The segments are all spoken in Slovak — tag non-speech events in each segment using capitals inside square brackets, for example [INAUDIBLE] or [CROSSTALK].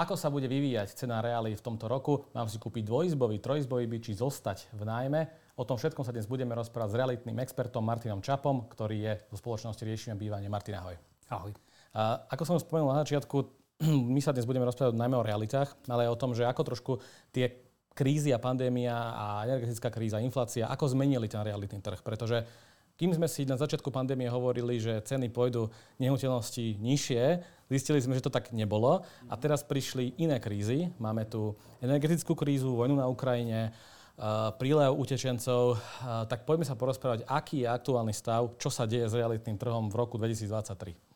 Ako sa bude vyvíjať cena reály v tomto roku? Mám si kúpiť dvojizbový, trojizbový byt, či zostať v nájme? O tom všetkom sa dnes budeme rozprávať s realitným expertom Martinom Čapom, ktorý je zo spoločnosti Riešime bývanie. Martin, ahoj. Ahoj. A ako som spomenul na začiatku, [CLEARS THROAT] my sa dnes budeme rozprávať najmä o realitách, ale aj o tom, že ako trošku tie krízy a pandémia a energetická kríza, inflácia, ako zmenili ten realitný trh. Pretože kým sme si na začiatku pandémie hovorili, že ceny pôjdu nehnuteľnosti nižšie, zistili sme, že to tak nebolo. A teraz prišli iné krízy. Máme tu energetickú krízu, vojnu na Ukrajine, prílev utečencov. Tak poďme sa porozprávať, aký je aktuálny stav, čo sa deje s realitným trhom v roku 2023.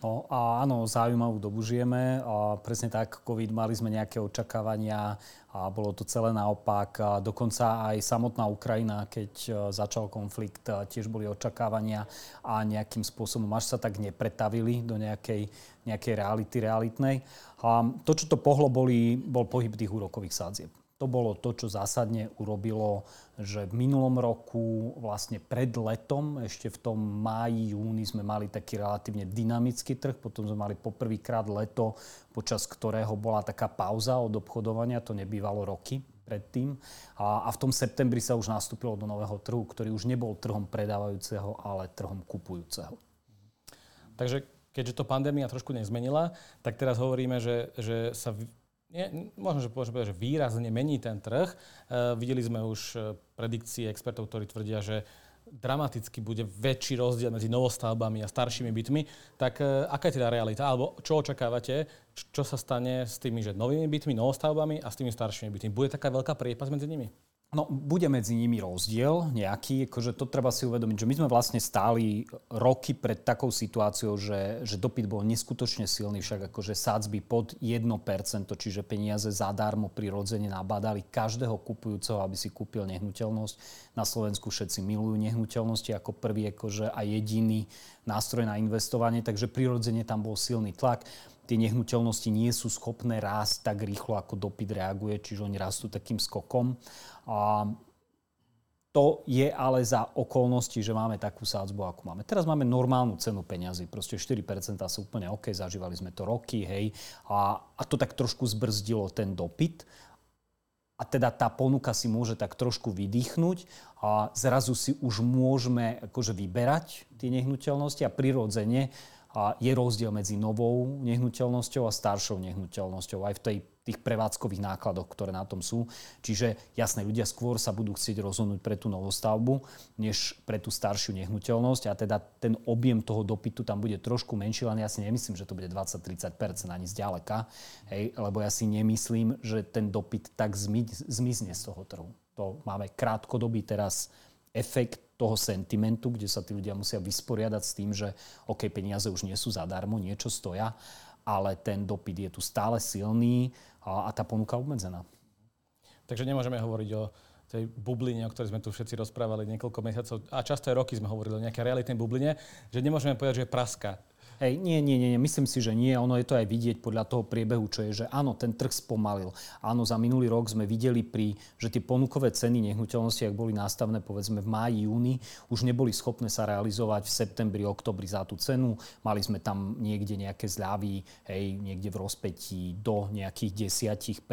No a áno, zaujímavú dobu žijeme. A presne tak, COVID, mali sme nejaké očakávania a bolo to celé naopak. A dokonca aj samotná Ukrajina, keď e, začal konflikt, e, tiež boli očakávania a nejakým spôsobom až sa tak nepretavili do nejakej, nejakej reality realitnej. A to, čo to pohlo, boli, bol pohyb tých úrokových sádzieb. To bolo to, čo zásadne urobilo, že v minulom roku, vlastne pred letom, ešte v tom máji, júni sme mali taký relatívne dynamický trh, potom sme mali poprvýkrát leto, počas ktorého bola taká pauza od obchodovania, to nebývalo roky predtým. A, a v tom septembri sa už nastúpilo do nového trhu, ktorý už nebol trhom predávajúceho, ale trhom kupujúceho. Takže keďže to pandémia trošku nezmenila, tak teraz hovoríme, že, že sa nie, možno, že povedať, že výrazne mení ten trh. E, videli sme už e, predikcie expertov, ktorí tvrdia, že dramaticky bude väčší rozdiel medzi novostavbami a staršími bytmi. Tak e, aká je teda realita? Alebo čo očakávate? Čo sa stane s tými že novými bytmi, novostavbami a s tými staršími bytmi? Bude taká veľká priepas medzi nimi? No, bude medzi nimi rozdiel nejaký, akože to treba si uvedomiť, že my sme vlastne stáli roky pred takou situáciou, že, že dopyt bol neskutočne silný, však akože sádzby pod 1%, čiže peniaze zadarmo prirodzene nabádali každého kupujúceho, aby si kúpil nehnuteľnosť. Na Slovensku všetci milujú nehnuteľnosti ako prvý akože a jediný nástroj na investovanie, takže prirodzene tam bol silný tlak tie nehnuteľnosti nie sú schopné rásť tak rýchlo, ako dopyt reaguje, čiže oni rastú takým skokom. A to je ale za okolnosti, že máme takú sádzbu, ako máme. Teraz máme normálnu cenu peňazí, proste 4% sú úplne OK, zažívali sme to roky, hej, a, a to tak trošku zbrzdilo ten dopyt. A teda tá ponuka si môže tak trošku vydýchnuť a zrazu si už môžeme akože vyberať tie nehnuteľnosti a prirodzene a je rozdiel medzi novou nehnuteľnosťou a staršou nehnuteľnosťou aj v tej, tých prevádzkových nákladoch, ktoré na tom sú. Čiže jasné, ľudia skôr sa budú chcieť rozhodnúť pre tú novostavbu, než pre tú staršiu nehnuteľnosť a teda ten objem toho dopytu tam bude trošku menší, len ja si nemyslím, že to bude 20-30% ani zďaleka, hej, lebo ja si nemyslím, že ten dopyt tak zmizne z toho trhu. To máme krátkodobý teraz efekt toho sentimentu, kde sa tí ľudia musia vysporiadať s tým, že OK, peniaze už nie sú zadarmo, niečo stoja, ale ten dopyt je tu stále silný a, a tá ponuka obmedzená. Takže nemôžeme hovoriť o tej bubline, o ktorej sme tu všetci rozprávali niekoľko mesiacov a často aj roky sme hovorili o nejakej realitnej bubline, že nemôžeme povedať, že je praska. Hej, nie, nie, nie, myslím si, že nie. Ono je to aj vidieť podľa toho priebehu, čo je, že áno, ten trh spomalil. Áno, za minulý rok sme videli, pri, že tie ponukové ceny nehnuteľnosti, ak boli nastavené povedzme v máji, júni, už neboli schopné sa realizovať v septembri, oktobri za tú cenu. Mali sme tam niekde nejaké zľavy, hej, niekde v rozpetí do nejakých 10%,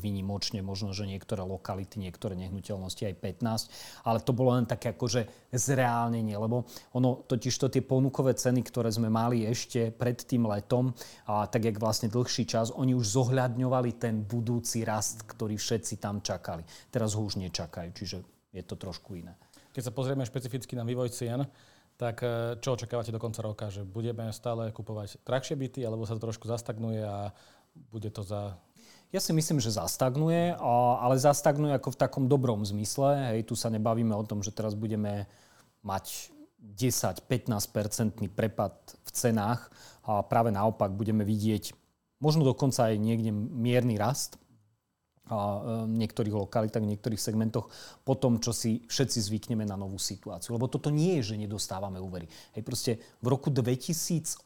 vynimočne, možno, že niektoré lokality, niektoré nehnuteľnosti aj 15%, ale to bolo len také akože zreálnenie, lebo ono totiž to tie ponukové ceny, ktoré sme mali ešte pred tým letom, a tak jak vlastne dlhší čas, oni už zohľadňovali ten budúci rast, ktorý všetci tam čakali. Teraz ho už nečakajú, čiže je to trošku iné. Keď sa pozrieme špecificky na vývoj cien, tak e, čo očakávate do konca roka? Že budeme stále kupovať drahšie byty, alebo sa to trošku zastagnuje a bude to za... Ja si myslím, že zastagnuje, ale zastagnuje ako v takom dobrom zmysle. Hej, tu sa nebavíme o tom, že teraz budeme mať 10-15% prepad v cenách a práve naopak budeme vidieť možno dokonca aj niekde mierny rast a v niektorých lokalitách, v niektorých segmentoch po tom, čo si všetci zvykneme na novú situáciu. Lebo toto nie je, že nedostávame úvery. Hej, proste v roku 2008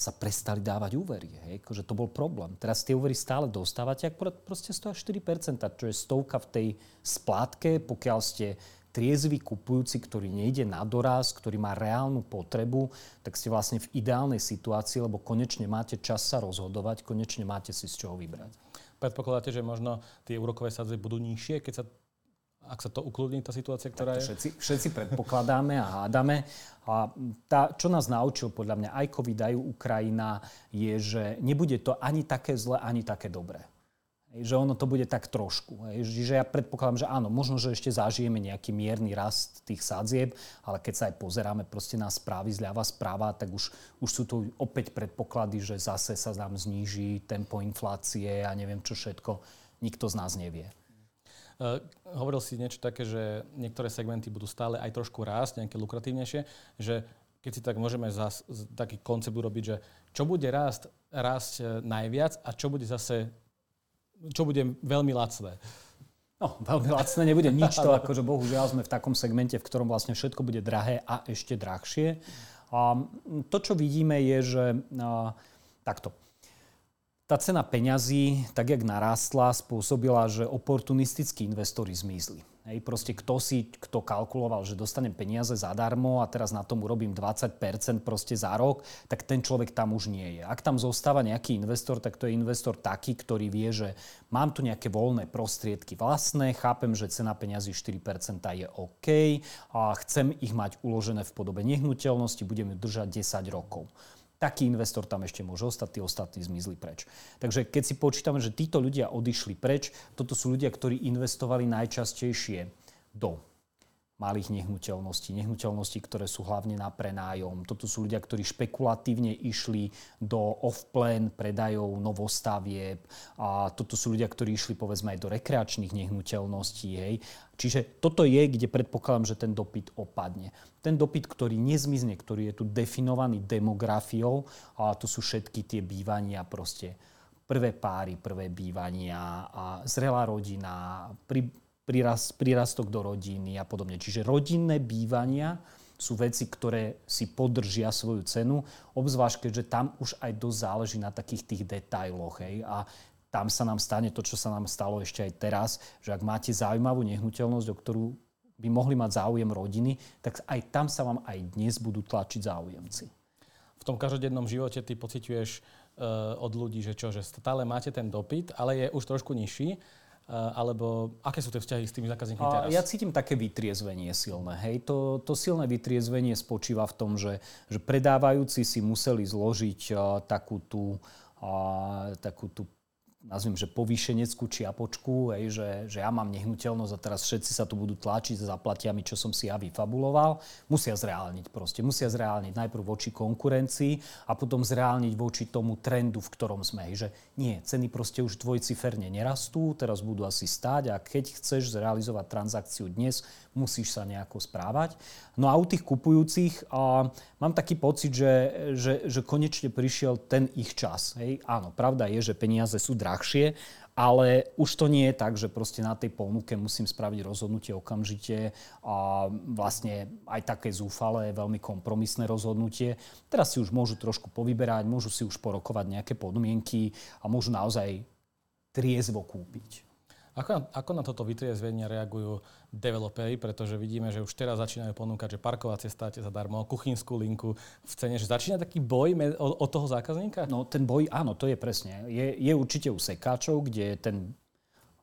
sa prestali dávať úvery. Hej, akože to bol problém. Teraz tie úvery stále dostávate, ak proste stoja 4%, čo je stovka v tej splátke, pokiaľ ste triezvy kupujúci, ktorý nejde na doraz, ktorý má reálnu potrebu, tak ste vlastne v ideálnej situácii, lebo konečne máte čas sa rozhodovať, konečne máte si z čoho vybrať. Predpokladáte, že možno tie úrokové sadzby budú nižšie, keď sa ak sa to ukludní, tá situácia, ktorá je? Všetci, všetci predpokladáme a hádame. A tá, čo nás naučil podľa mňa aj COVID, aj Ukrajina, je, že nebude to ani také zle, ani také dobré. Že ono to bude tak trošku. Že ja predpokladám, že áno, možno, že ešte zažijeme nejaký mierny rast tých sadzieb, ale keď sa aj pozeráme proste na správy zľava správa, tak už, už sú tu opäť predpoklady, že zase sa nám zníži tempo inflácie a neviem čo všetko. Nikto z nás nevie. Uh, hovoril si niečo také, že niektoré segmenty budú stále aj trošku rásť, nejaké lukratívnejšie, že keď si tak môžeme zas, taký koncept urobiť, že čo bude rásť, rásť e, najviac a čo bude zase, čo bude veľmi lacné. No, veľmi lacné nebude nič to, [LAUGHS] akože bohužiaľ sme v takom segmente, v ktorom vlastne všetko bude drahé a ešte drahšie. A to, čo vidíme, je, že a, takto tá cena peňazí, tak jak narástla, spôsobila, že oportunistickí investori zmizli. Hej, proste kto si, kto kalkuloval, že dostanem peniaze zadarmo a teraz na tom urobím 20% proste za rok, tak ten človek tam už nie je. Ak tam zostáva nejaký investor, tak to je investor taký, ktorý vie, že mám tu nejaké voľné prostriedky vlastné, chápem, že cena peňazí 4% je OK a chcem ich mať uložené v podobe nehnuteľnosti, budem ju držať 10 rokov taký investor tam ešte môže ostať, tí ostatní zmizli preč. Takže keď si počítame, že títo ľudia odišli preč, toto sú ľudia, ktorí investovali najčastejšie do malých nehnuteľností, nehnuteľností, ktoré sú hlavne na prenájom. Toto sú ľudia, ktorí špekulatívne išli do off-plan predajov novostavieb. A toto sú ľudia, ktorí išli povedzme aj do rekreačných nehnuteľností. Hej. Čiže toto je, kde predpokladám, že ten dopyt opadne. Ten dopyt, ktorý nezmizne, ktorý je tu definovaný demografiou, a to sú všetky tie bývania proste prvé páry, prvé bývania, a zrelá rodina, pri, prirast, prirastok do rodiny a podobne. Čiže rodinné bývania sú veci, ktoré si podržia svoju cenu, obzvlášť keďže tam už aj dosť záleží na takých tých detailoch. Hej. A tam sa nám stane to, čo sa nám stalo ešte aj teraz, že ak máte zaujímavú nehnuteľnosť, o ktorú by mohli mať záujem rodiny, tak aj tam sa vám aj dnes budú tlačiť záujemci. V tom každodennom živote ty pociťuješ uh, od ľudí, že čo, že stále máte ten dopyt, ale je už trošku nižší alebo aké sú tie vzťahy s tými zákazníkmi teraz? Ja cítim také vytriezvenie silné. Hej. To, to silné vytriezvenie spočíva v tom, že, že predávajúci si museli zložiť uh, takú tú, uh, takú tú nazviem, že povýšeneckú čiapočku, hej, že, že ja mám nehnuteľnosť a teraz všetci sa tu budú tlačiť za zaplatia mi, čo som si ja vyfabuloval. Musia zreálniť proste. Musia zreálniť najprv voči konkurencii a potom zreálniť voči tomu trendu, v ktorom sme. Hej, že nie, ceny proste už dvojciferne nerastú, teraz budú asi stáť a keď chceš zrealizovať transakciu dnes, musíš sa nejako správať. No a u tých kupujúcich a, mám taký pocit, že, že, že konečne prišiel ten ich čas. Hej. Áno, pravda je, že peniaze sú drahšie, ale už to nie je tak, že proste na tej ponuke musím spraviť rozhodnutie okamžite a vlastne aj také zúfale, veľmi kompromisné rozhodnutie. Teraz si už môžu trošku povyberať, môžu si už porokovať nejaké podmienky a môžu naozaj triezvo kúpiť. Ako ako na toto vytriezvenie reagujú developeri, pretože vidíme, že už teraz začínajú ponúkať, že parkovacie státe zadarmo, kuchynskú linku v cene, že začína taký boj od, od toho zákazníka? No ten boj, áno, to je presne. Je, je určite u sekáčov, kde ten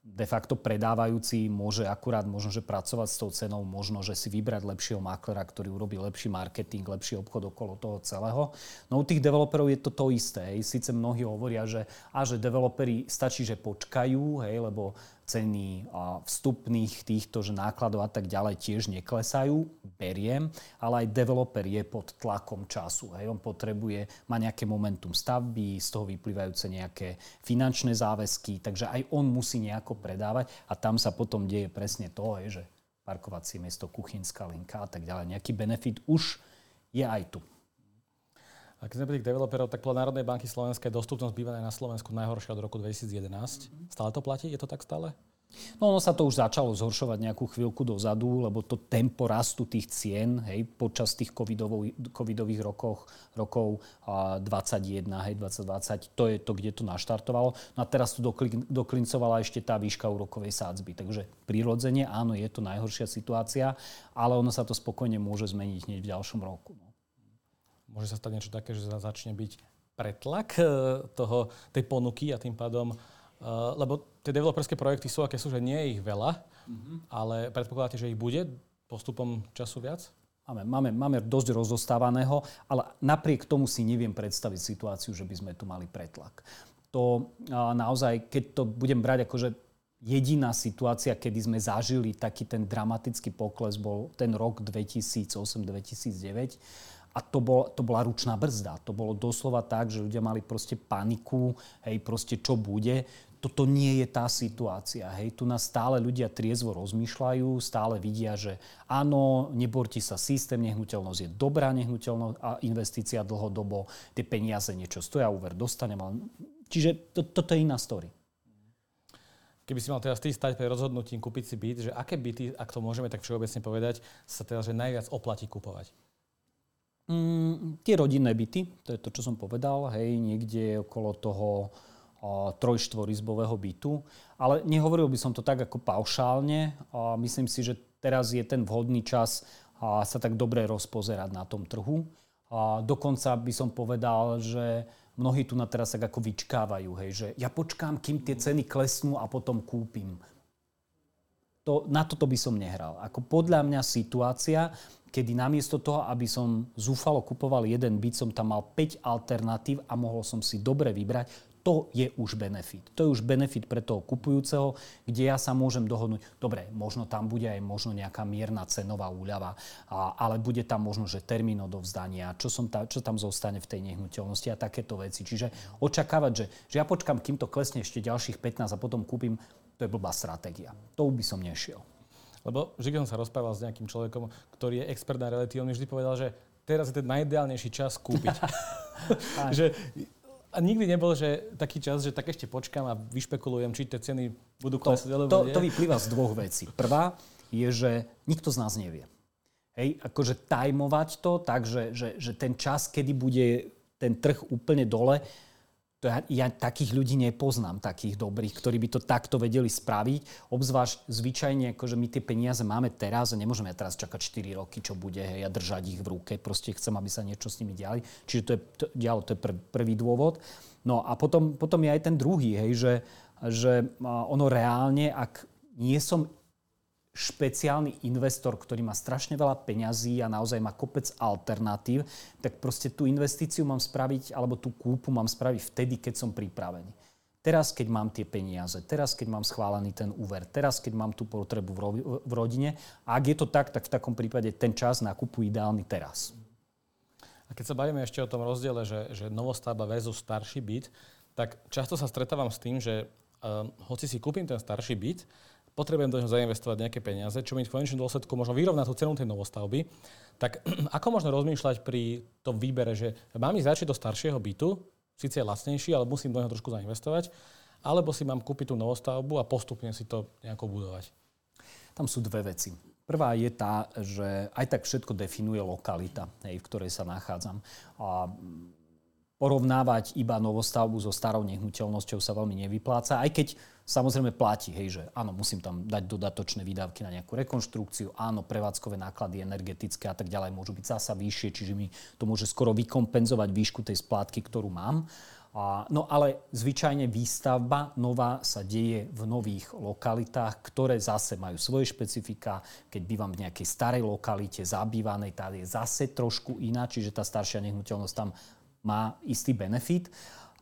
de facto predávajúci môže akurát možno, že pracovať s tou cenou, možno, že si vybrať lepšieho maklera, ktorý urobí lepší marketing, lepší obchod okolo toho celého. No u tých developerov je to to isté. Hej. Sice mnohí hovoria, že, a že developeri stačí, že počkajú, hej, lebo ceny vstupných týchto že nákladov a tak ďalej tiež neklesajú, beriem, ale aj developer je pod tlakom času. Hej. On potrebuje, má nejaké momentum stavby, z toho vyplývajúce nejaké finančné záväzky, takže aj on musí nejako predávať a tam sa potom deje presne to, hej, že parkovacie miesto, kuchynská linka a tak ďalej. Nejaký benefit už je aj tu. A keď sme pri tých developerov, tak podľa Národnej banky Slovenskej dostupnosť bývania na Slovensku najhoršia od roku 2011. Mm-hmm. Stále to platí? Je to tak stále? No ono sa to už začalo zhoršovať nejakú chvíľku dozadu, lebo to tempo rastu tých cien hej, počas tých covidových rokoch, rokov 21, hej, 2020, to je to, kde to naštartovalo. No a teraz tu doklincovala ešte tá výška úrokovej sádzby. Takže prirodzene, áno, je to najhoršia situácia, ale ono sa to spokojne môže zmeniť hneď v ďalšom roku. No. Môže sa stať niečo také, že začne byť pretlak e, toho, tej ponuky a tým pádom Uh, lebo tie developerské projekty sú, aké sú, že nie je ich veľa, mm-hmm. ale predpokladáte, že ich bude postupom času viac? Máme, máme, máme dosť rozostávaného, ale napriek tomu si neviem predstaviť situáciu, že by sme tu mali pretlak. To uh, naozaj, keď to budem brať ako, že jediná situácia, kedy sme zažili taký ten dramatický pokles, bol ten rok 2008-2009, a to, bol, to bola ručná brzda. To bolo doslova tak, že ľudia mali proste paniku, hej, proste čo bude toto nie je tá situácia. Hej. Tu nás stále ľudia triezvo rozmýšľajú, stále vidia, že áno, neborti sa systém, nehnuteľnosť je dobrá nehnuteľnosť a investícia dlhodobo, tie peniaze niečo stoja, úver dostanem. Ale... Čiže to, toto je iná story. Keby si mal teraz ty stať pre rozhodnutím kúpiť si byt, že aké byty, ak to môžeme tak všeobecne povedať, sa teda že najviac oplatí kupovať? Mm, tie rodinné byty, to je to, čo som povedal, hej, niekde okolo toho trojštvorizbového bytu. Ale nehovoril by som to tak ako paušálne. Myslím si, že teraz je ten vhodný čas sa tak dobre rozpozerať na tom trhu. Dokonca by som povedal, že mnohí tu na teraz tak ako vyčkávajú, hej, že ja počkám, kým tie ceny klesnú a potom kúpim. To, na toto by som nehral. Ako podľa mňa situácia, kedy namiesto toho, aby som zúfalo kupoval jeden byt, som tam mal 5 alternatív a mohol som si dobre vybrať, to je už benefit. To je už benefit pre toho kupujúceho, kde ja sa môžem dohodnúť, dobre, možno tam bude aj možno nejaká mierna cenová úľava, ale bude tam možno, že termín odovzdania, čo, som ta, čo tam zostane v tej nehnuteľnosti a takéto veci. Čiže očakávať, že, že ja počkám, kým to klesne ešte ďalších 15 a potom kúpim, to je blbá stratégia. To by som nešiel. Lebo vždy, som sa rozprával s nejakým človekom, ktorý je expert na reality, on mi vždy povedal, že teraz je ten najideálnejší čas kúpiť. [LAUGHS] [LAUGHS] že a nikdy nebol, že taký čas, že tak ešte počkám a vyšpekulujem, či tie ceny budú klesať to, nie. To vyplýva z dvoch vecí. Prvá je, že nikto z nás nevie. Hej, akože tajmovať to tak, že, že, že ten čas, kedy bude ten trh úplne dole, to ja, ja takých ľudí nepoznám, takých dobrých, ktorí by to takto vedeli spraviť. Obzvlášť zvyčajne, akože my tie peniaze máme teraz a nemôžeme teraz čakať 4 roky, čo bude hej, a držať ich v ruke. Proste chcem, aby sa niečo s nimi diali. Čiže to je, to, dialo, to je pr- prvý dôvod. No a potom, potom je aj ten druhý, hej, že, že ono reálne, ak nie som špeciálny investor, ktorý má strašne veľa peňazí a naozaj má kopec alternatív, tak proste tú investíciu mám spraviť, alebo tú kúpu mám spraviť vtedy, keď som pripravený. Teraz, keď mám tie peniaze, teraz, keď mám schválený ten úver, teraz, keď mám tú potrebu v, ro- rodine. A ak je to tak, tak v takom prípade ten čas nákupu ideálny teraz. A keď sa bavíme ešte o tom rozdiele, že, že novostavba versus starší byt, tak často sa stretávam s tým, že um, hoci si kúpim ten starší byt, potrebujem do neho zainvestovať nejaké peniaze, čo mi v konečnom dôsledku možno vyrovná tú cenu tej novostavby, tak [CLEARS THROAT] ako možno rozmýšľať pri tom výbere, že mám ísť radšej do staršieho bytu, síce je lacnejší, ale musím do neho trošku zainvestovať, alebo si mám kúpiť tú novostavbu a postupne si to nejako budovať? Tam sú dve veci. Prvá je tá, že aj tak všetko definuje lokalita, hej, v ktorej sa nachádzam. A porovnávať iba novostavbu so starou nehnuteľnosťou sa veľmi nevypláca, aj keď samozrejme platí, hej, že áno, musím tam dať dodatočné výdavky na nejakú rekonštrukciu, áno, prevádzkové náklady energetické a tak ďalej môžu byť zasa vyššie, čiže mi to môže skoro vykompenzovať výšku tej splátky, ktorú mám. A, no ale zvyčajne výstavba nová sa deje v nových lokalitách, ktoré zase majú svoje špecifika. Keď bývam v nejakej starej lokalite, zabývanej, tá je zase trošku iná, čiže tá staršia nehnuteľnosť tam má istý benefit.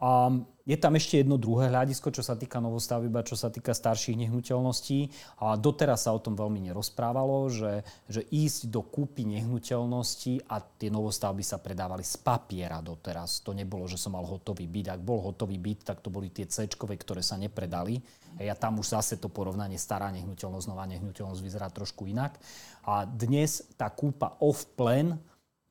A je tam ešte jedno druhé hľadisko, čo sa týka novostavby, čo sa týka starších nehnuteľností. A doteraz sa o tom veľmi nerozprávalo, že, že ísť do kúpy nehnuteľnosti a tie novostavby sa predávali z papiera doteraz. To nebolo, že som mal hotový byt. Ak bol hotový byt, tak to boli tie C, ktoré sa nepredali. A tam už zase to porovnanie stará nehnuteľnosť, nová nehnuteľnosť vyzerá trošku inak. A dnes tá kúpa off-plan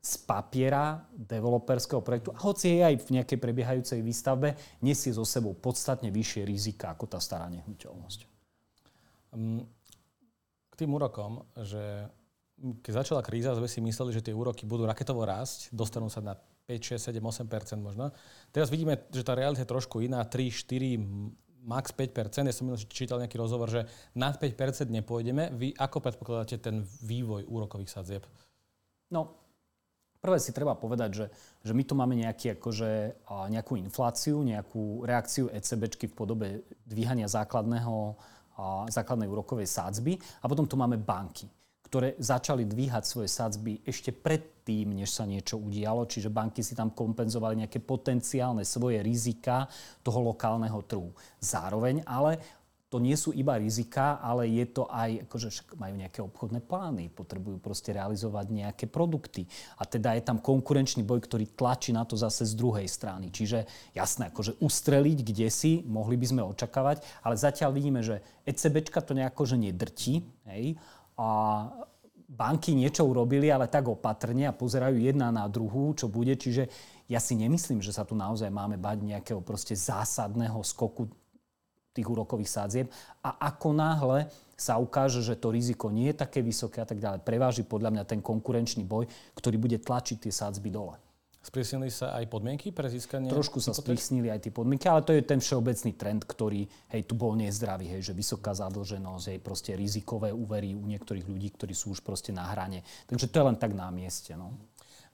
z papiera developerského projektu, hoci je aj v nejakej prebiehajúcej výstavbe, nesie so sebou podstatne vyššie rizika ako tá stará nehnuteľnosť. Um, k tým úrokom, že keď začala kríza, sme si mysleli, že tie úroky budú raketovo rásť, dostanú sa na 5, 6, 7, 8% možno. Teraz vidíme, že tá realita je trošku iná, 3, 4, max 5% Ja som čítal nejaký rozhovor, že nad 5 nepôjdeme. Vy ako predpokladáte ten vývoj úrokových sadzieb? No, prvé si treba povedať, že, že my tu máme nejaký, akože, nejakú infláciu, nejakú reakciu ECBčky v podobe dvíhania základného, základnej úrokovej sádzby a potom tu máme banky ktoré začali dvíhať svoje sadzby ešte predtým, než sa niečo udialo. Čiže banky si tam kompenzovali nejaké potenciálne svoje rizika toho lokálneho trhu. Zároveň ale to nie sú iba rizika, ale je to aj, akože majú nejaké obchodné plány, potrebujú proste realizovať nejaké produkty. A teda je tam konkurenčný boj, ktorý tlačí na to zase z druhej strany. Čiže jasné, akože ustreliť kde si, mohli by sme očakávať, ale zatiaľ vidíme, že ECBčka to nejako že nedrtí, hej, a banky niečo urobili, ale tak opatrne a pozerajú jedna na druhú, čo bude. Čiže ja si nemyslím, že sa tu naozaj máme bať nejakého proste zásadného skoku tých úrokových sádzieb. A ako náhle sa ukáže, že to riziko nie je také vysoké a tak ďalej, preváži podľa mňa ten konkurenčný boj, ktorý bude tlačiť tie sádzby dole. Sprísnili sa aj podmienky pre získanie? Trošku sa sprísnili aj tie podmienky, ale to je ten všeobecný trend, ktorý hej, tu bol nezdravý, hej, že vysoká zadlženosť, hej, proste rizikové úvery u niektorých ľudí, ktorí sú už proste na hrane. Takže to je len tak na mieste. No.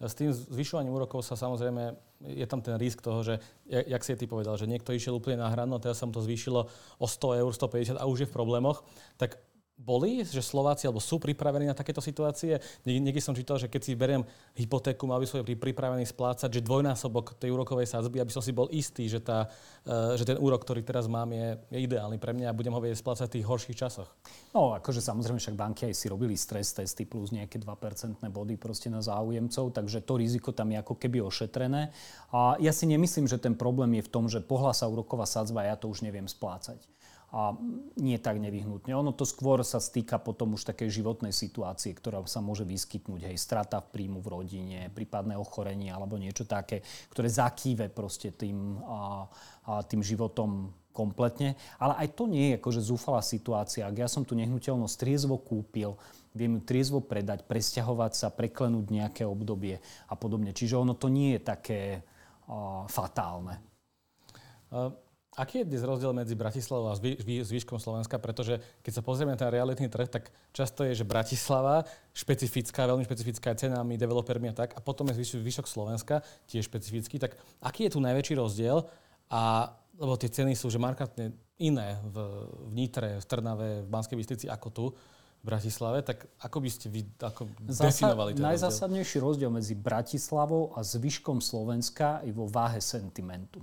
S tým zvyšovaním úrokov sa samozrejme, je tam ten risk toho, že, jak si ty povedal, že niekto išiel úplne na hranu, teraz sa mu to zvýšilo o 100 eur, 150 a už je v problémoch, tak boli, že Slováci alebo sú pripravení na takéto situácie? Niekde som čítal, že keď si beriem hypotéku, mal by som pripravený splácať, že dvojnásobok tej úrokovej sadzby, aby som si bol istý, že, tá, e, že ten úrok, ktorý teraz mám, je, je ideálny pre mňa a budem ho vedieť splácať v tých horších časoch. No, akože samozrejme však banky aj si robili stres testy plus nejaké 2% body proste na záujemcov, takže to riziko tam je ako keby ošetrené. A ja si nemyslím, že ten problém je v tom, že pohla sa úroková sadzba ja to už neviem splácať a nie tak nevyhnutne. Ono to skôr sa stýka potom už takej životnej situácie, ktorá sa môže vyskytnúť, hej, strata v príjmu v rodine, prípadné ochorenie alebo niečo také, ktoré zakýve proste tým, a, a tým životom kompletne. Ale aj to nie je akože zúfalá situácia. Ak ja som tu nehnuteľnosť triezvo kúpil, viem ju triezvo predať, presťahovať sa, preklenúť nejaké obdobie a podobne. Čiže ono to nie je také uh, fatálne. Uh Aký je dnes rozdiel medzi Bratislavou a zvyškom Slovenska? Pretože keď sa pozrieme na ten realitný trh, tak často je, že Bratislava špecifická, veľmi špecifická cenami, developermi a tak, a potom je zvyšok Slovenska tiež špecifický. Tak aký je tu najväčší rozdiel? A, lebo tie ceny sú že markantne iné v, v Nitre, v Trnave, v Banskej Bystrici ako tu v Bratislave, tak ako by ste vy ako Zasa, definovali ten Najzásadnejší rozdiel medzi Bratislavou a zvyškom Slovenska je vo váhe sentimentu.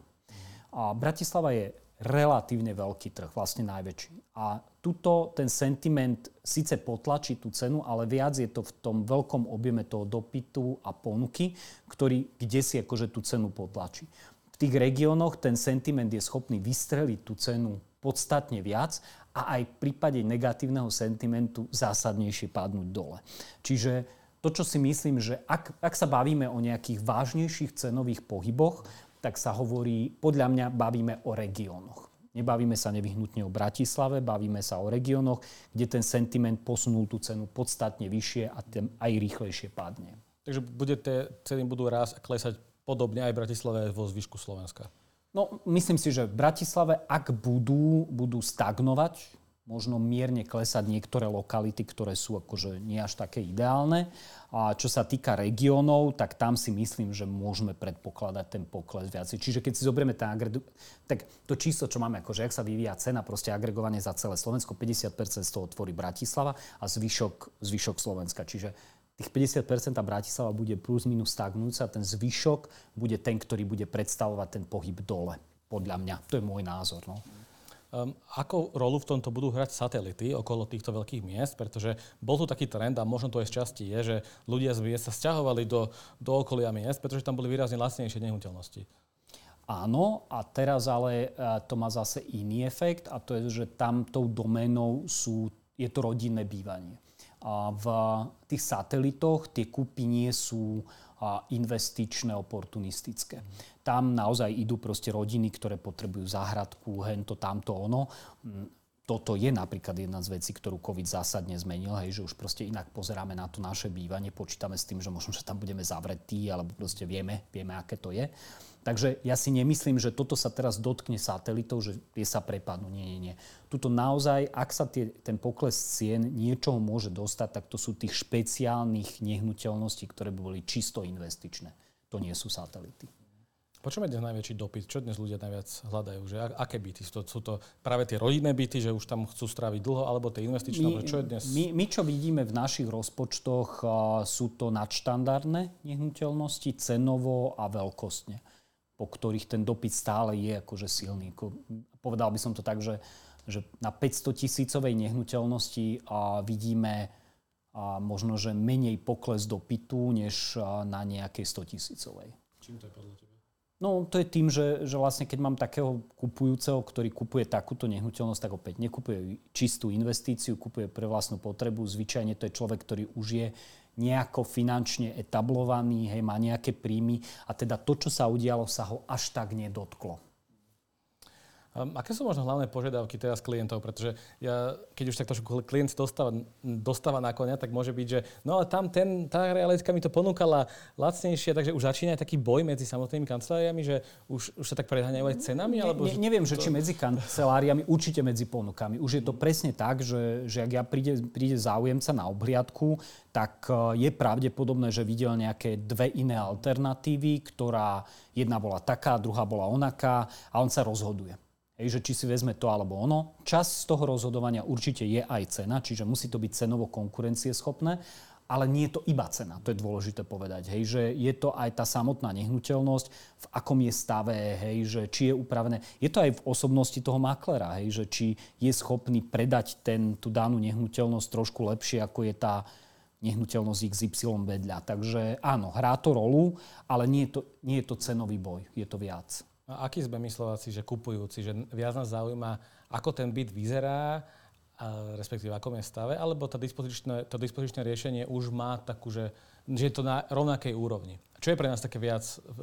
A Bratislava je relatívne veľký trh, vlastne najväčší. A tuto ten sentiment síce potlačí tú cenu, ale viac je to v tom veľkom objeme toho dopytu a ponuky, ktorý kde si akože tú cenu potlačí. V tých regiónoch ten sentiment je schopný vystreliť tú cenu podstatne viac a aj v prípade negatívneho sentimentu zásadnejšie padnúť dole. Čiže to, čo si myslím, že ak, ak sa bavíme o nejakých vážnejších cenových pohyboch, tak sa hovorí, podľa mňa bavíme o regiónoch. Nebavíme sa nevyhnutne o Bratislave, bavíme sa o regiónoch, kde ten sentiment posunul tú cenu podstatne vyššie a ten aj rýchlejšie padne. Takže bude tie ceny budú raz a klesať podobne aj v Bratislave vo zvyšku Slovenska? No, myslím si, že v Bratislave, ak budú, budú stagnovať, možno mierne klesať niektoré lokality, ktoré sú akože nie až také ideálne. A čo sa týka regiónov, tak tam si myslím, že môžeme predpokladať ten pokles viac. Čiže keď si zoberieme ten agregu- tak to číslo, čo máme, akože ak sa vyvíja cena, proste agregovanie za celé Slovensko, 50% z toho tvorí Bratislava a zvyšok, zvyšok Slovenska. Čiže tých 50% Bratislava bude plus minus stagnúca, a ten zvyšok bude ten, ktorý bude predstavovať ten pohyb dole. Podľa mňa. To je môj názor. No. Um, ako rolu v tomto budú hrať satelity okolo týchto veľkých miest? Pretože bol tu taký trend, a možno to je z časti, je, že ľudia z miest sa stiahovali do, do okolia miest, pretože tam boli výrazne lacnejšie nehnuteľnosti. Áno, a teraz ale e, to má zase iný efekt a to je, že tam tou doménou sú, je to rodinné bývanie. A v tých satelitoch tie kúpy nie sú investičné, oportunistické. Tam naozaj idú proste rodiny, ktoré potrebujú záhradku, hento, tamto, ono. Mm, toto je napríklad jedna z vecí, ktorú COVID zásadne zmenil, hej, že už proste inak pozeráme na to naše bývanie, počítame s tým, že možno, že tam budeme zavretí, alebo proste vieme, vieme, aké to je. Takže ja si nemyslím, že toto sa teraz dotkne satelitov, že tie sa prepadnú. Nie, nie, nie. Tuto naozaj, ak sa tie, ten pokles cien niečoho môže dostať, tak to sú tých špeciálnych nehnuteľností, ktoré by boli čisto investičné. To nie sú satelity. Po čom je dnes najväčší dopyt? Čo dnes ľudia najviac hľadajú? Že aké byty? To, sú to práve tie rodinné byty, že už tam chcú stráviť dlho, alebo tie investičné? My, čo je dnes? My, my, čo vidíme v našich rozpočtoch, sú to nadštandardné nehnuteľnosti, cenovo a veľkostne, po ktorých ten dopyt stále je akože silný. Povedal by som to tak, že, že na 500 tisícovej nehnuteľnosti uh, vidíme uh, možno, že menej pokles dopytu, než na nejakej 100 tisícovej. Čím to je podľa teba? No to je tým, že, že vlastne keď mám takého kupujúceho, ktorý kupuje takúto nehnuteľnosť, tak opäť nekupuje čistú investíciu, kupuje pre vlastnú potrebu. Zvyčajne to je človek, ktorý už je nejako finančne etablovaný, hej, má nejaké príjmy a teda to, čo sa udialo, sa ho až tak nedotklo. Aké sú možno hlavné požiadavky teraz klientov? Pretože ja, keď už takto klient dostáva, dostáva na konia, tak môže byť, že no ale tam ten, tá realitka mi to ponúkala lacnejšie, takže už začína aj taký boj medzi samotnými kanceláriami, že už, už sa tak preháňajú aj cenami? Alebo, ne, ne, neviem, že to... či medzi kanceláriami, určite medzi ponukami. Už je to presne tak, že, že ak ja príde, príde záujemca na obhliadku, tak e, je pravdepodobné, že videl nejaké dve iné alternatívy, ktorá jedna bola taká, druhá bola onaká a on sa rozhoduje. Hej, že či si vezme to alebo ono. Čas z toho rozhodovania určite je aj cena, čiže musí to byť cenovo konkurencieschopné, ale nie je to iba cena, to je dôležité povedať. Hej, že je to aj tá samotná nehnuteľnosť, v akom je stave, hej, že či je upravené. Je to aj v osobnosti toho maklera, hej, že či je schopný predať ten, tú danú nehnuteľnosť trošku lepšie, ako je tá nehnuteľnosť XY vedľa. Takže áno, hrá to rolu, ale nie je to, nie je to cenový boj, je to viac. A aký sme my Slováci, že kupujúci, že viac nás zaujíma, ako ten byt vyzerá, a respektíve akom je stave, alebo to dispozičné, to dispozičné riešenie už má takú, že, že je to na rovnakej úrovni. Čo je pre nás také viac,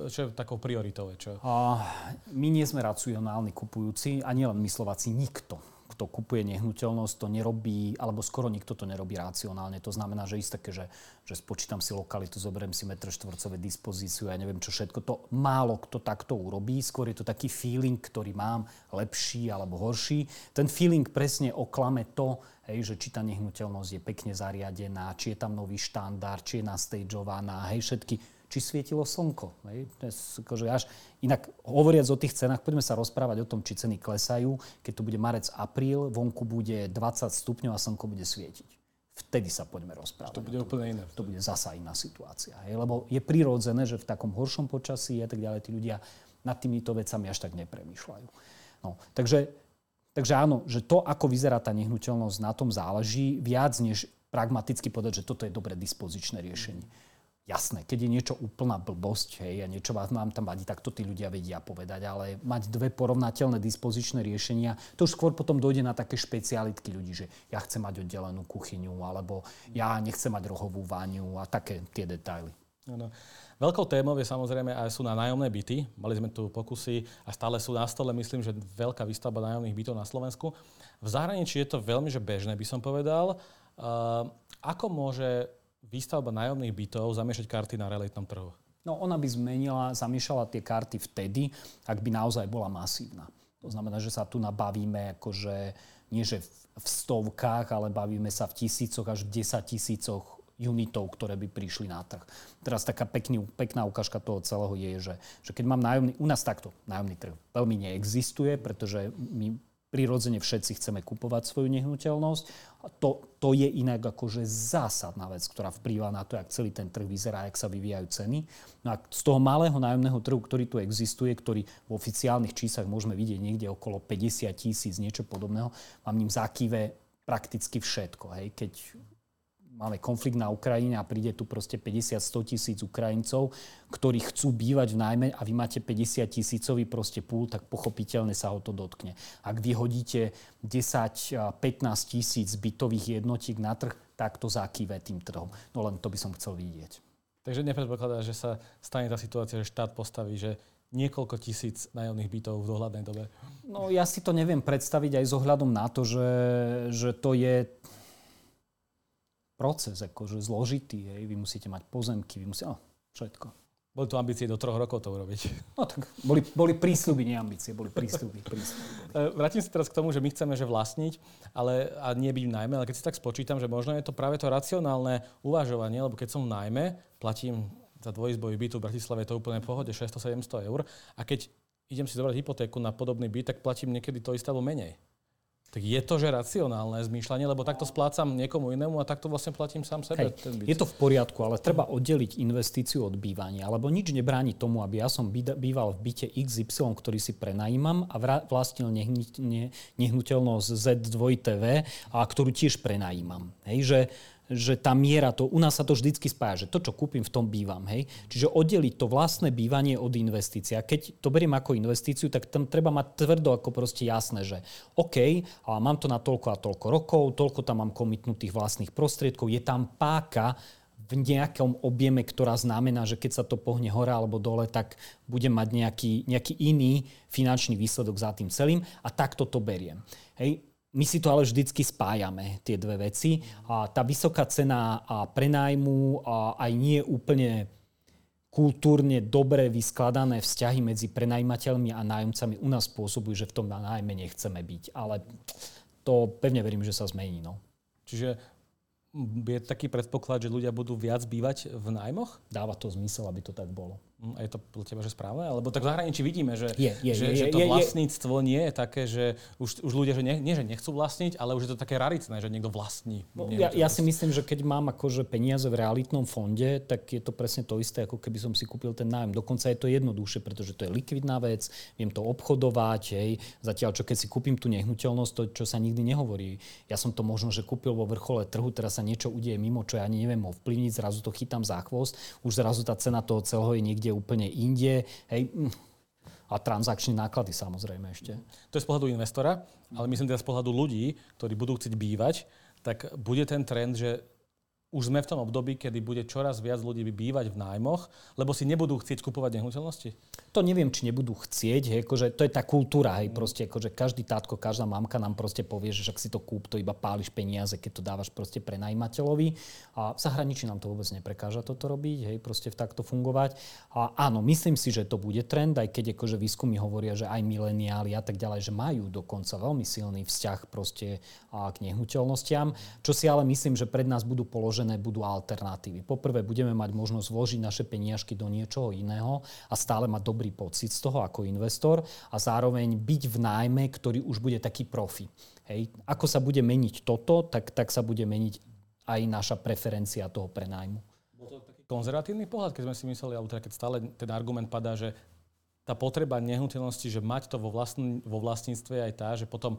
čo je takou prioritou? Čo? A, my nie sme racionálni kupujúci, a nielen my Slováci, nikto kto kupuje nehnuteľnosť, to nerobí, alebo skoro nikto to nerobí racionálne. To znamená, že isté, že, že spočítam si lokalitu, zoberiem si metr štvorcové dispozíciu, ja neviem čo všetko. To málo kto takto urobí. Skôr je to taký feeling, ktorý mám, lepší alebo horší. Ten feeling presne oklame to, hej, že či tá nehnuteľnosť je pekne zariadená, či je tam nový štandard, či je nastageovaná, hej, všetky či svietilo slnko. Hej? Akože až, inak hovoriac o tých cenách, poďme sa rozprávať o tom, či ceny klesajú. Keď tu bude marec, apríl, vonku bude 20 stupňov a slnko bude svietiť. Vtedy sa poďme rozprávať. To bude úplne iné. To bude zasa iná situácia. Hej? Lebo je prirodzené, že v takom horšom počasí a tak ďalej tí ľudia nad týmito vecami až tak nepremýšľajú. No, takže, takže áno, že to, ako vyzerá tá nehnuteľnosť, na tom záleží viac, než pragmaticky povedať, že toto je dobré dispozičné riešenie. Mm. Jasné, keď je niečo úplná blbosť, hej, a niečo vám tam vadí, tak to tí ľudia vedia povedať, ale mať dve porovnateľné dispozičné riešenia, to už skôr potom dojde na také špecialitky ľudí, že ja chcem mať oddelenú kuchyňu, alebo ja nechcem mať rohovú váňu a také tie detaily. Ano. Veľkou témou je samozrejme aj sú na nájomné byty. Mali sme tu pokusy a stále sú na stole, myslím, že veľká výstavba nájomných bytov na Slovensku. V zahraničí je to veľmi že bežné, by som povedal. Uh, ako môže výstavba nájomných bytov zamiešať karty na realitnom trhu? No ona by zmenila, zamiešala tie karty vtedy, ak by naozaj bola masívna. To znamená, že sa tu nabavíme akože nie že v stovkách, ale bavíme sa v tisícoch až v desať tisícoch unitov, ktoré by prišli na trh. Teraz taká pekný, pekná ukážka toho celého je, že, že keď mám nájomný, u nás takto nájomný trh veľmi neexistuje, pretože my prirodzene všetci chceme kupovať svoju nehnuteľnosť. To, to je inak akože zásadná vec, ktorá vplýva na to, jak celý ten trh vyzerá, jak sa vyvíjajú ceny. No a z toho malého nájomného trhu, ktorý tu existuje, ktorý v oficiálnych číslach môžeme vidieť niekde okolo 50 tisíc, niečo podobného, mám ním zakýve prakticky všetko. Hej. Keď máme konflikt na Ukrajine a príde tu proste 50-100 tisíc Ukrajincov, ktorí chcú bývať v nájme a vy máte 50 tisícový proste púl, tak pochopiteľne sa ho to dotkne. Ak vy hodíte 10-15 tisíc bytových jednotiek na trh, tak to zakýve tým trhom. No len to by som chcel vidieť. Takže nepredpokladá, že sa stane tá situácia, že štát postaví, že niekoľko tisíc nájomných bytov v dohľadnej dobe? No ja si to neviem predstaviť aj s ohľadom na to, že, že to je proces akože zložitý. Hej. Vy musíte mať pozemky, vy musíte... No, všetko. Boli tu ambície do troch rokov to urobiť. No tak boli, boli prísľuby, nie ambície, boli prísľuby. prísľuby. E, vrátim sa teraz k tomu, že my chceme že vlastniť, ale a nie byť v najmä, ale keď si tak spočítam, že možno je to práve to racionálne uvažovanie, lebo keď som v najmä, platím za dvojizbový byt v Bratislave je to úplne v pohode 600-700 eur a keď idem si zobrať hypotéku na podobný byt, tak platím niekedy to isté alebo menej tak je to, že racionálne zmýšľanie, lebo takto splácam niekomu inému a takto vlastne platím sám sebe. Hej, ten byt. Je to v poriadku, ale treba oddeliť investíciu od bývania, lebo nič nebráni tomu, aby ja som býval v byte XY, ktorý si prenajímam a vlastnil nehnuteľnosť Z2TV, a ktorú tiež prenajímam. Hej, že že tá miera, to, u nás sa to vždycky spája, že to, čo kúpim, v tom bývam. Hej? Čiže oddeliť to vlastné bývanie od investície. A keď to beriem ako investíciu, tak tam treba mať tvrdo ako proste jasné, že OK, ale mám to na toľko a toľko rokov, toľko tam mám komitnutých vlastných prostriedkov, je tam páka v nejakom objeme, ktorá znamená, že keď sa to pohne hore alebo dole, tak budem mať nejaký, nejaký iný finančný výsledok za tým celým a takto to beriem. Hej my si to ale vždycky spájame, tie dve veci. A tá vysoká cena a prenájmu a aj nie úplne kultúrne dobre vyskladané vzťahy medzi prenajímateľmi a nájomcami u nás spôsobujú, že v tom nájme nechceme byť. Ale to pevne verím, že sa zmení. No. Čiže je taký predpoklad, že ľudia budú viac bývať v nájmoch? Dáva to zmysel, aby to tak bolo. Hm, a je to podľa teba, že správne? Alebo tak v zahraničí vidíme, že, je, je, že, je, že to je, vlastníctvo nie je také, že už, už ľudia, že nie, nie, že nechcú vlastniť, ale už je to také raricné, že niekto vlastní. No, ja, ja si myslím, že keď mám akože peniaze v realitnom fonde, tak je to presne to isté, ako keby som si kúpil ten nájom. Dokonca je to jednoduchšie, pretože to je likvidná vec, viem to obchodovať, hej. Zatiaľ, čo keď si kúpim tú nehnuteľnosť, to, čo sa nikdy nehovorí. Ja som to možno, že kúpil vo vrchole trhu, teraz sa niečo udieje mimo, čo ja ani neviem ovplyvniť, zrazu to chytám za chvost, už zrazu tá cena toho celého je niekde úplne inde hej, mm. a transakčné náklady samozrejme ešte. To je z pohľadu investora, ale myslím teda z pohľadu ľudí, ktorí budú chcieť bývať, tak bude ten trend, že už sme v tom období, kedy bude čoraz viac ľudí bývať v nájmoch, lebo si nebudú chcieť kupovať nehnuteľnosti? To neviem, či nebudú chcieť. Hej, akože to je tá kultúra. Hej, proste, akože každý tátko, každá mamka nám proste povie, že ak si to kúp, to iba páliš peniaze, keď to dávaš proste pre najímateľovi. A v zahraničí nám to vôbec neprekáža toto robiť, hej, proste v takto fungovať. A áno, myslím si, že to bude trend, aj keď akože výskumy hovoria, že aj mileniáli a tak ďalej, že majú dokonca veľmi silný vzťah proste k nehnuteľnostiam. Čo si ale myslím, že pred nás budú položené uvedené budú alternatívy. Poprvé budeme mať možnosť vložiť naše peniažky do niečoho iného a stále mať dobrý pocit z toho ako investor a zároveň byť v nájme, ktorý už bude taký profi. Hej. Ako sa bude meniť toto, tak, tak sa bude meniť aj naša preferencia toho prenájmu. Bol to taký konzervatívny pohľad, keď sme si mysleli, alebo teda keď stále ten argument padá, že tá potreba nehnuteľnosti, že mať to vo, vlastn- vo vlastníctve aj tá, že potom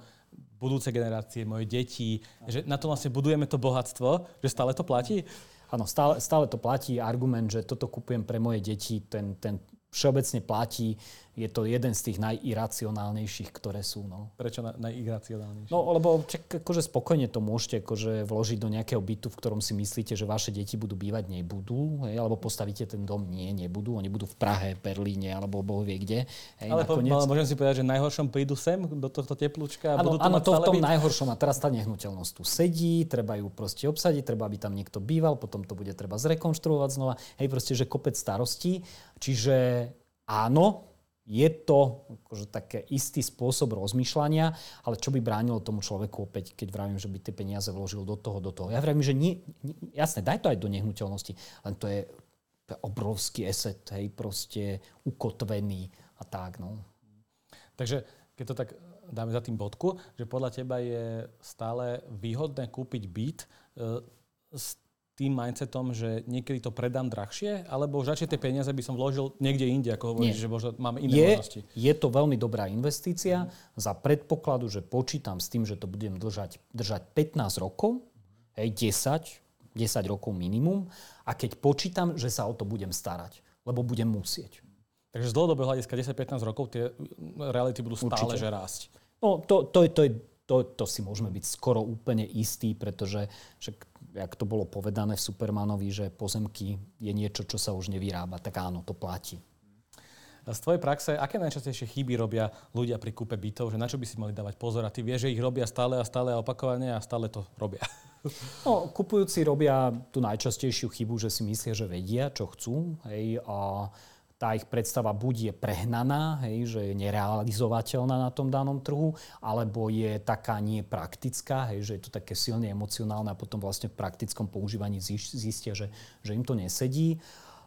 budúce generácie, moje deti, že na to vlastne budujeme to bohatstvo, že stále to platí? Áno, stále, stále to platí. Argument, že toto kupujem pre moje deti, ten, ten všeobecne platí je to jeden z tých najiracionálnejších, ktoré sú. No. Prečo na, najiracionálnejší? No, lebo čak, akože spokojne to môžete akože vložiť do nejakého bytu, v ktorom si myslíte, že vaše deti budú bývať, nebudú. Hej, alebo postavíte ten dom, nie, nebudú. Oni budú v Prahe, Berlíne, alebo boh vie kde. Hej, ale, po, ale môžem si povedať, že najhoršom prídu sem do tohto teplúčka a ano, budú ano, to v tom byť? najhoršom. A teraz tá nehnuteľnosť tu sedí, treba ju proste obsadiť, treba, aby tam niekto býval, potom to bude treba zrekonštruovať znova. Hej, proste, že kopec starostí. Čiže áno, je to akože také istý spôsob rozmýšľania, ale čo by bránilo tomu človeku opäť, keď vravím, že by tie peniaze vložil do toho, do toho. Ja vravím, že nie, nie jasné, daj to aj do nehnuteľnosti, len to je obrovský eset, hej, proste ukotvený a tak, no. Takže keď to tak dáme za tým bodku, že podľa teba je stále výhodné kúpiť byt e, s tým mindsetom, že niekedy to predám drahšie, alebo už radšej tie peniaze by som vložil niekde inde, ako hovoríš, že možno máme iné je, možnosti. Je to veľmi dobrá investícia mm. za predpokladu, že počítam s tým, že to budem držať, držať 15 rokov, hej, 10, 10 rokov minimum a keď počítam, že sa o to budem starať, lebo budem musieť. Takže z dlhodobého hľadiska 10-15 rokov tie reality budú stále že rásť. No to, to, to, to, to si môžeme byť skoro úplne istí, pretože však jak to bolo povedané v Supermanovi, že pozemky je niečo, čo sa už nevyrába, tak áno, to platí. Z tvojej praxe, aké najčastejšie chyby robia ľudia pri kúpe bytov, že na čo by si mali dávať pozor a ty vieš, že ich robia stále a stále a opakovane a stále to robia? [LAUGHS] No, kupujúci robia tú najčastejšiu chybu, že si myslia, že vedia, čo chcú. Hej, a tá ich predstava buď je prehnaná, hej, že je nerealizovateľná na tom danom trhu, alebo je taká nepraktická, hej, že je to také silne emocionálne a potom vlastne v praktickom používaní zistia, že, že im to nesedí.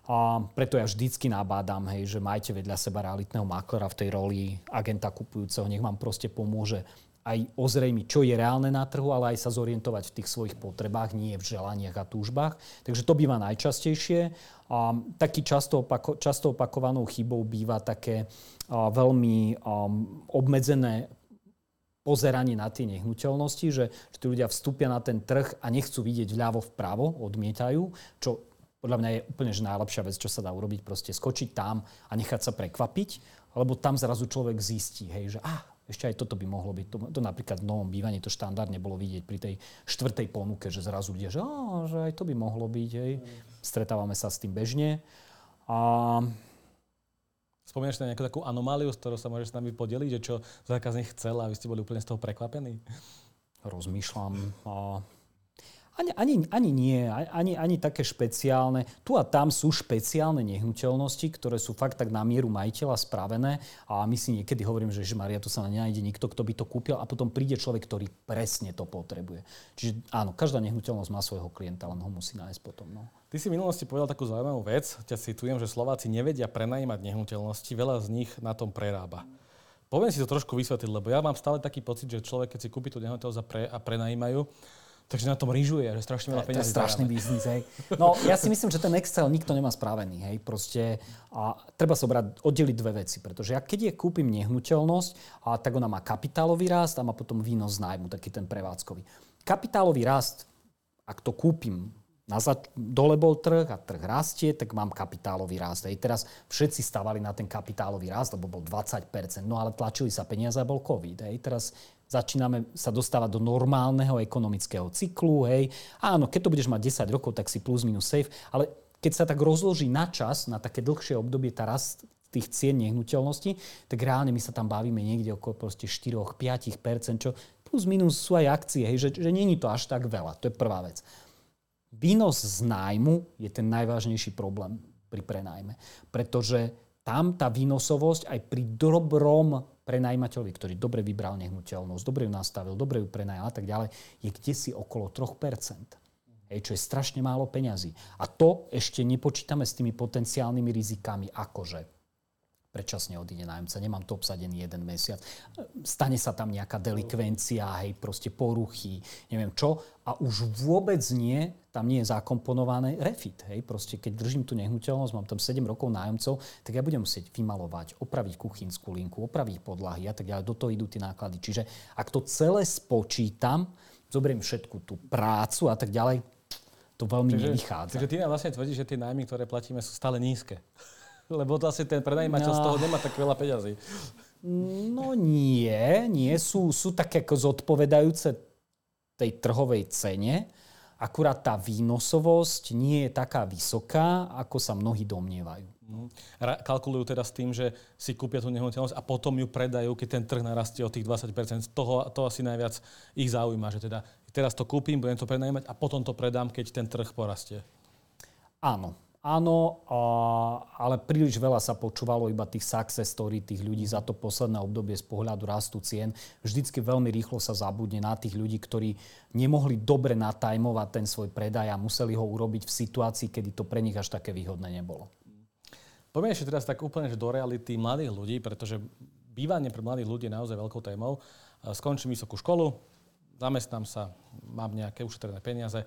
A preto ja vždycky nabádam, hej, že majte vedľa seba realitného maklera v tej roli agenta kupujúceho, nech vám proste pomôže aj ozrejmiť, čo je reálne na trhu, ale aj sa zorientovať v tých svojich potrebách, nie v želaniach a túžbách. Takže to býva najčastejšie. A taký často, opako, často opakovanou chybou býva také a, veľmi um, obmedzené pozeranie na tie nehnuteľnosti, že, že tí ľudia vstúpia na ten trh a nechcú vidieť vľavo vpravo, odmietajú, čo podľa mňa je úplne že najlepšia vec, čo sa dá urobiť, proste skočiť tam a nechať sa prekvapiť, lebo tam zrazu človek zistí, hej, že ah, ešte aj toto by mohlo byť. To, to napríklad v novom bývaní to štandardne bolo vidieť pri tej štvrtej ponuke, že zrazu vidia, že, á, že aj to by mohlo byť. Hej. Stretávame sa s tým bežne. A... Spomínaš na nejakú takú anomáliu, s ktorou sa môžeš s nami podeliť, že čo zákazník chcel a vy ste boli úplne z toho prekvapení? Rozmýšľam. A ani, ani, ani nie, ani, ani také špeciálne. Tu a tam sú špeciálne nehnuteľnosti, ktoré sú fakt tak na mieru majiteľa spravené a my si niekedy hovorím, že Maria, tu sa nenájde nikto, kto by to kúpil a potom príde človek, ktorý presne to potrebuje. Čiže áno, každá nehnuteľnosť má svojho klienta, len ho musí nájsť potom. No. Ty si v minulosti povedal takú zaujímavú vec, ťa citujem, že Slováci nevedia prenajímať nehnuteľnosti, veľa z nich na tom prerába. Poviem si to trošku vysvetliť, lebo ja mám stále taký pocit, že človek, keď si kúpi tú nehnuteľnosť a, pre, a prenajímajú, Takže na tom rýžuje, že strašne veľa peniazí. To je strašný biznis, hej. No, ja si myslím, že ten Excel nikto nemá spravený, hej. Proste a treba sa obrať, oddeliť dve veci, pretože ja keď je kúpim nehnuteľnosť, a tak ona má kapitálový rast a má potom výnos z nájmu, taký ten prevádzkový. Kapitálový rast, ak to kúpim na zač- dole bol trh a trh rastie, tak mám kapitálový rast. Hej. Teraz všetci stavali na ten kapitálový rast, lebo bol 20%, no ale tlačili sa peniaze a bol COVID. Hej. Teraz začíname sa dostávať do normálneho ekonomického cyklu, hej. Áno, keď to budeš mať 10 rokov, tak si plus minus safe, ale keď sa tak rozloží na čas, na také dlhšie obdobie tá rast tých cien nehnuteľností, tak reálne my sa tam bavíme niekde okolo 4-5%, čo plus minus sú aj akcie, hej, že, že není to až tak veľa. To je prvá vec. Výnos z nájmu je ten najvážnejší problém pri prenajme, pretože tam tá výnosovosť aj pri dobrom prenajímateľovi, ktorý dobre vybral nehnuteľnosť, dobre ju nastavil, dobre ju prenajal a tak ďalej, je kde si okolo 3%. Hej, čo je strašne málo peňazí. A to ešte nepočítame s tými potenciálnymi rizikami, akože predčasne odíde nájomca, nemám to obsadený jeden mesiac, stane sa tam nejaká delikvencia, hej, proste poruchy, neviem čo, a už vôbec nie, tam nie je zakomponované refit, hej, proste keď držím tú nehnuteľnosť, mám tam 7 rokov nájomcov, tak ja budem musieť vymalovať, opraviť kuchynskú linku, opraviť podlahy a tak ďalej, do toho idú tie náklady. Čiže ak to celé spočítam, zoberiem všetku tú prácu a tak ďalej, to veľmi čiže, nevychádza. Takže ty nám vlastne tvrdíš, že tie nájmy, ktoré platíme, sú stále nízke. Lebo vlastne ten prenajímateľ no. z toho nemá tak veľa peňazí. No nie, nie. Sú, sú také ako zodpovedajúce tej trhovej cene. Akurát tá výnosovosť nie je taká vysoká, ako sa mnohí domnievajú. Mm. Kalkulujú teda s tým, že si kúpia tú nehnuteľnosť a potom ju predajú, keď ten trh narastie o tých 20%. Toho, to asi najviac ich zaujíma, že teda teraz to kúpim, budem to prenajímať a potom to predám, keď ten trh porastie. Áno, Áno, ale príliš veľa sa počúvalo iba tých success story tých ľudí za to posledné obdobie z pohľadu rastu cien. Vždycky veľmi rýchlo sa zabudne na tých ľudí, ktorí nemohli dobre natajmovať ten svoj predaj a museli ho urobiť v situácii, kedy to pre nich až také výhodné nebolo. Poďme ešte teraz tak úplne že do reality mladých ľudí, pretože bývanie pre mladých ľudí je naozaj veľkou témou. Skončím vysokú školu, zamestnám sa, mám nejaké ušetrené peniaze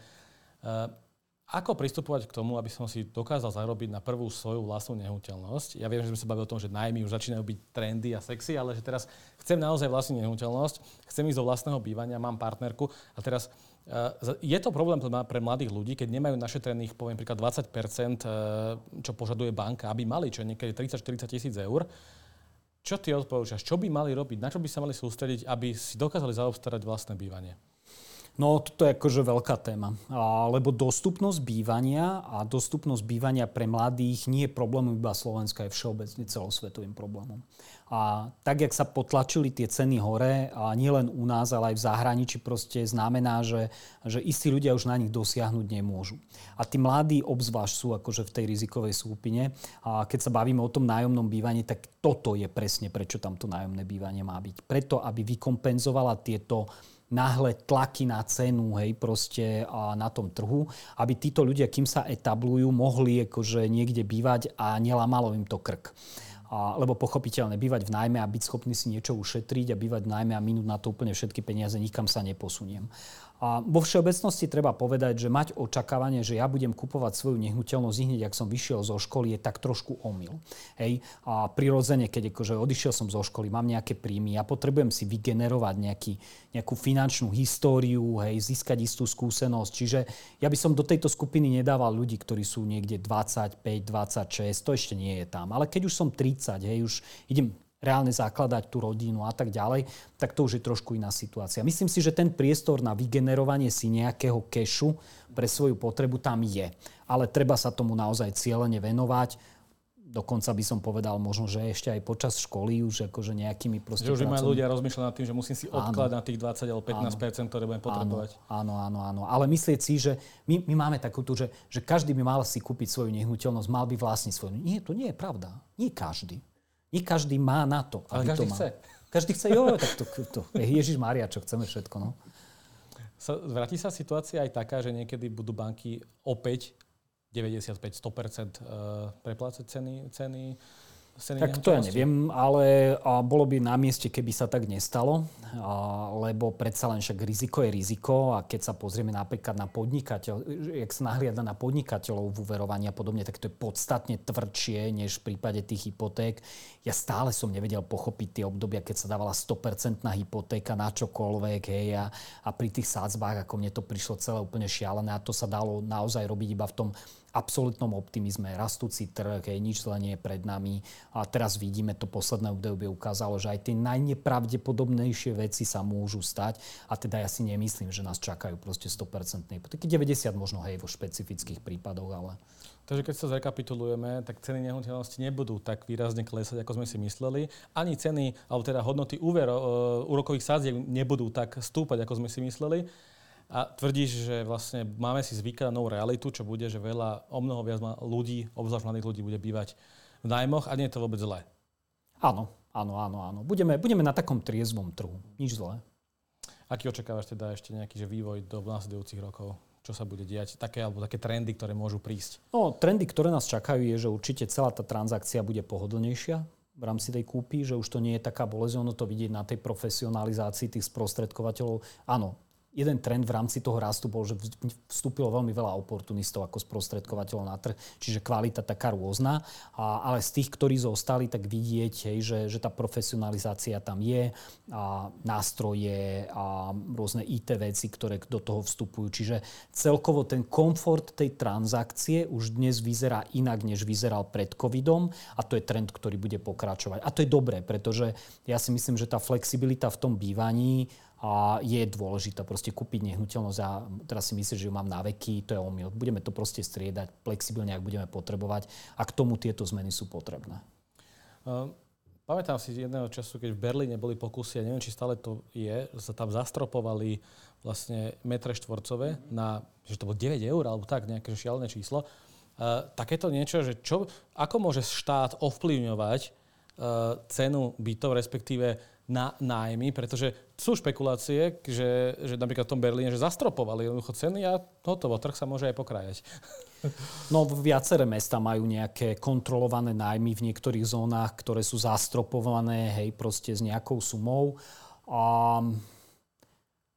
ako pristupovať k tomu, aby som si dokázal zarobiť na prvú svoju vlastnú nehnuteľnosť? Ja viem, že sme sa bavili o tom, že najmy už začínajú byť trendy a sexy, ale že teraz chcem naozaj vlastnú nehnuteľnosť, chcem ísť do vlastného bývania, mám partnerku a teraz uh, je to problém pre mladých ľudí, keď nemajú našetrených, poviem príklad 20%, uh, čo požaduje banka, aby mali, čo niekedy 30-40 tisíc eur. Čo ty odporúčaš? Čo by mali robiť? Na čo by sa mali sústrediť, aby si dokázali zaobstarať vlastné bývanie? No, toto je akože veľká téma. Lebo dostupnosť bývania a dostupnosť bývania pre mladých nie je problémom iba Slovenska, je všeobecne celosvetovým problémom. A tak, jak sa potlačili tie ceny hore, a nielen u nás, ale aj v zahraničí, proste znamená, že, že istí ľudia už na nich dosiahnuť nemôžu. A tí mladí obzvlášť sú akože v tej rizikovej skupine. A keď sa bavíme o tom nájomnom bývaní, tak toto je presne, prečo tam to nájomné bývanie má byť. Preto, aby vykompenzovala tieto náhle tlaky na cenu, hej, proste a na tom trhu, aby títo ľudia, kým sa etablujú, mohli akože niekde bývať a nelamalo im to krk. A, lebo pochopiteľne bývať v najmä a byť schopný si niečo ušetriť a bývať v najmä a minúť na to úplne všetky peniaze, nikam sa neposuniem. A vo všeobecnosti treba povedať, že mať očakávanie, že ja budem kupovať svoju nehnuteľnosť hneď, ak som vyšiel zo školy, je tak trošku omyl. Hej? A prirodzene, keď akože odišiel som zo školy, mám nejaké príjmy, ja potrebujem si vygenerovať nejaký, nejakú finančnú históriu, hej, získať istú skúsenosť. Čiže ja by som do tejto skupiny nedával ľudí, ktorí sú niekde 25, 26, to ešte nie je tam. Ale keď už som 30, hej, už idem reálne zakladať tú rodinu a tak ďalej, tak to už je trošku iná situácia. Myslím si, že ten priestor na vygenerovanie si nejakého kešu pre svoju potrebu tam je. Ale treba sa tomu naozaj cieľene venovať. Dokonca by som povedal možno, že ešte aj počas školy už akože nejakými proste... Že už pracovný... ľudia rozmýšľať nad tým, že musím si odkladať na tých 20 alebo 15 áno, ktoré budem potrebovať. Áno, áno, áno. Ale myslieť si, že my, my máme takú tu, že, že každý by mal si kúpiť svoju nehnuteľnosť, mal by vlastniť svoju. Nie, to nie je pravda. Nie každý. Nie každý má na to. Ale každý to chce. Každý chce, jo, tak to, to, Ježiš Mária, čo chceme všetko. No. Vráti sa situácia aj taká, že niekedy budú banky opäť 95-100% preplácať ceny, ceny tak to ja neviem, ale bolo by na mieste, keby sa tak nestalo, lebo predsa len však riziko je riziko a keď sa pozrieme napríklad na podnikateľ, jak sa nahliada na podnikateľov v uverovaní a podobne, tak to je podstatne tvrdšie než v prípade tých hypoték. Ja stále som nevedel pochopiť tie obdobia, keď sa dávala 100% hypotéka na čokoľvek hej, a, a pri tých sádzbách, ako mne to prišlo celé úplne šialené a to sa dalo naozaj robiť iba v tom absolútnom optimizme, rastúci trh, hej, nič zle nie je pred nami. A teraz vidíme, to posledné obdobie ukázalo, že aj tie najnepravdepodobnejšie veci sa môžu stať. A teda ja si nemyslím, že nás čakajú proste 100% hypotéky. 90 možno hej vo špecifických prípadoch, ale... Takže keď sa zrekapitulujeme, tak ceny nehnuteľnosti nebudú tak výrazne klesať, ako sme si mysleli. Ani ceny, alebo teda hodnoty úvero, uh, úrokových sádziek nebudú tak stúpať, ako sme si mysleli. A tvrdíš, že vlastne máme si zvykať na novú realitu, čo bude, že veľa, o mnoho viac ľudí, obzvlášť mladých ľudí, bude bývať v nájmoch a nie je to vôbec zlé. Áno, áno, áno, áno. Budeme, budeme na takom triezvom trhu. Nič zlé. Aký očakávaš teda ešte nejaký že vývoj do následujúcich rokov? Čo sa bude diať? Také, alebo také trendy, ktoré môžu prísť? No, trendy, ktoré nás čakajú, je, že určite celá tá transakcia bude pohodlnejšia v rámci tej kúpy, že už to nie je taká bolesť, ono to vidieť na tej profesionalizácii tých sprostredkovateľov. Áno, jeden trend v rámci toho rastu bol, že vstúpilo veľmi veľa oportunistov ako sprostredkovateľov na trh, čiže kvalita taká rôzna. A, ale z tých, ktorí zostali, tak vidieť, hej, že, že tá profesionalizácia tam je, a nástroje a rôzne IT veci, ktoré do toho vstupujú. Čiže celkovo ten komfort tej transakcie už dnes vyzerá inak, než vyzeral pred covidom a to je trend, ktorý bude pokračovať. A to je dobré, pretože ja si myslím, že tá flexibilita v tom bývaní a je dôležité proste kúpiť nehnuteľnosť a teraz si myslíš, že ju mám na veky, to je omyl. Budeme to proste striedať flexibilne, ak budeme potrebovať a k tomu tieto zmeny sú potrebné. Uh, pamätám si jedného času, keď v Berlíne boli pokusy, a neviem, či stále to je, sa tam zastropovali vlastne metre štvorcové na, že to bolo 9 eur, alebo tak, nejaké šialené číslo. Uh, takéto niečo, že čo, ako môže štát ovplyvňovať uh, cenu bytov, respektíve na nájmy, pretože sú špekulácie, že, že napríklad v tom Berlíne, že zastropovali jednoducho ceny a hotovo, trh sa môže aj pokrájať. No, viaceré mesta majú nejaké kontrolované nájmy v niektorých zónach, ktoré sú zastropované, hej, proste s nejakou sumou. A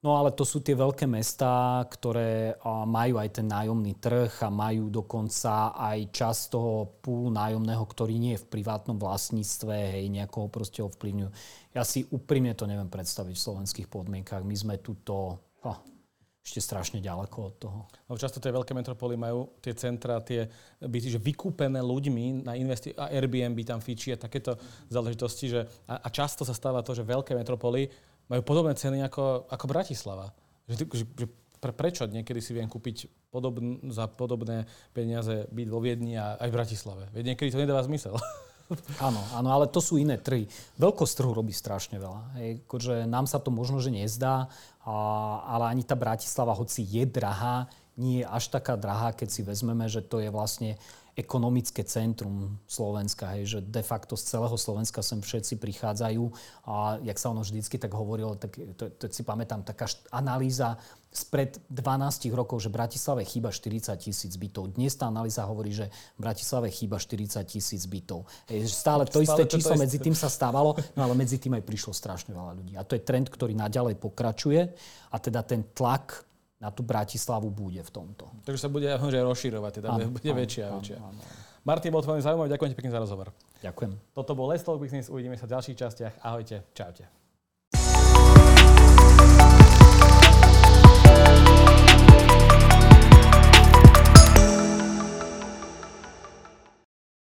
No ale to sú tie veľké mestá, ktoré majú aj ten nájomný trh a majú dokonca aj čas toho púl nájomného, ktorý nie je v privátnom vlastníctve, hej, nejakoho proste ovplyvňujú. Ja si úprimne to neviem predstaviť v slovenských podmienkach. My sme tuto oh, ešte strašne ďaleko od toho. No, často tie veľké metropoly majú tie centra, tie byty, že vykúpené ľuďmi na investi- a Airbnb tam fičí a takéto záležitosti, že a, a často sa stáva to, že veľké metropoly majú podobné ceny ako, ako Bratislava. Že, že, že pre, prečo niekedy si viem kúpiť podobn, za podobné peniaze byť vo Viedni a aj v Bratislave. Veď niekedy to nedáva zmysel. [LAUGHS] Áno, áno, ale to sú iné trhy. Veľkosť trhu robí strašne veľa. Hej, akože nám sa to možno, že nezdá, a, ale ani tá Bratislava, hoci je drahá, nie je až taká drahá, keď si vezmeme, že to je vlastne ekonomické centrum Slovenska, hej, že de facto z celého Slovenska sem všetci prichádzajú a jak sa ono vždycky tak hovorilo, tak to, to si pamätám, taká analýza spred 12 rokov, že Bratislave chýba 40 tisíc bytov. Dnes tá analýza hovorí, že Bratislave chýba 40 tisíc bytov. Hej, stále to stále isté číslo medzi tým sa stávalo, no ale medzi tým aj prišlo strašne veľa ľudí. A to je trend, ktorý naďalej pokračuje a teda ten tlak na tú Bratislavu bude v tomto. Takže sa bude že rozširovať, teda áno, bude áno, väčšia a väčšia. Áno, áno. Martin, bol to veľmi zaujímavý, ďakujem ti pekne za rozhovor. Ďakujem. Toto bol Let's Talk Business, uvidíme sa v ďalších častiach. Ahojte, čaute.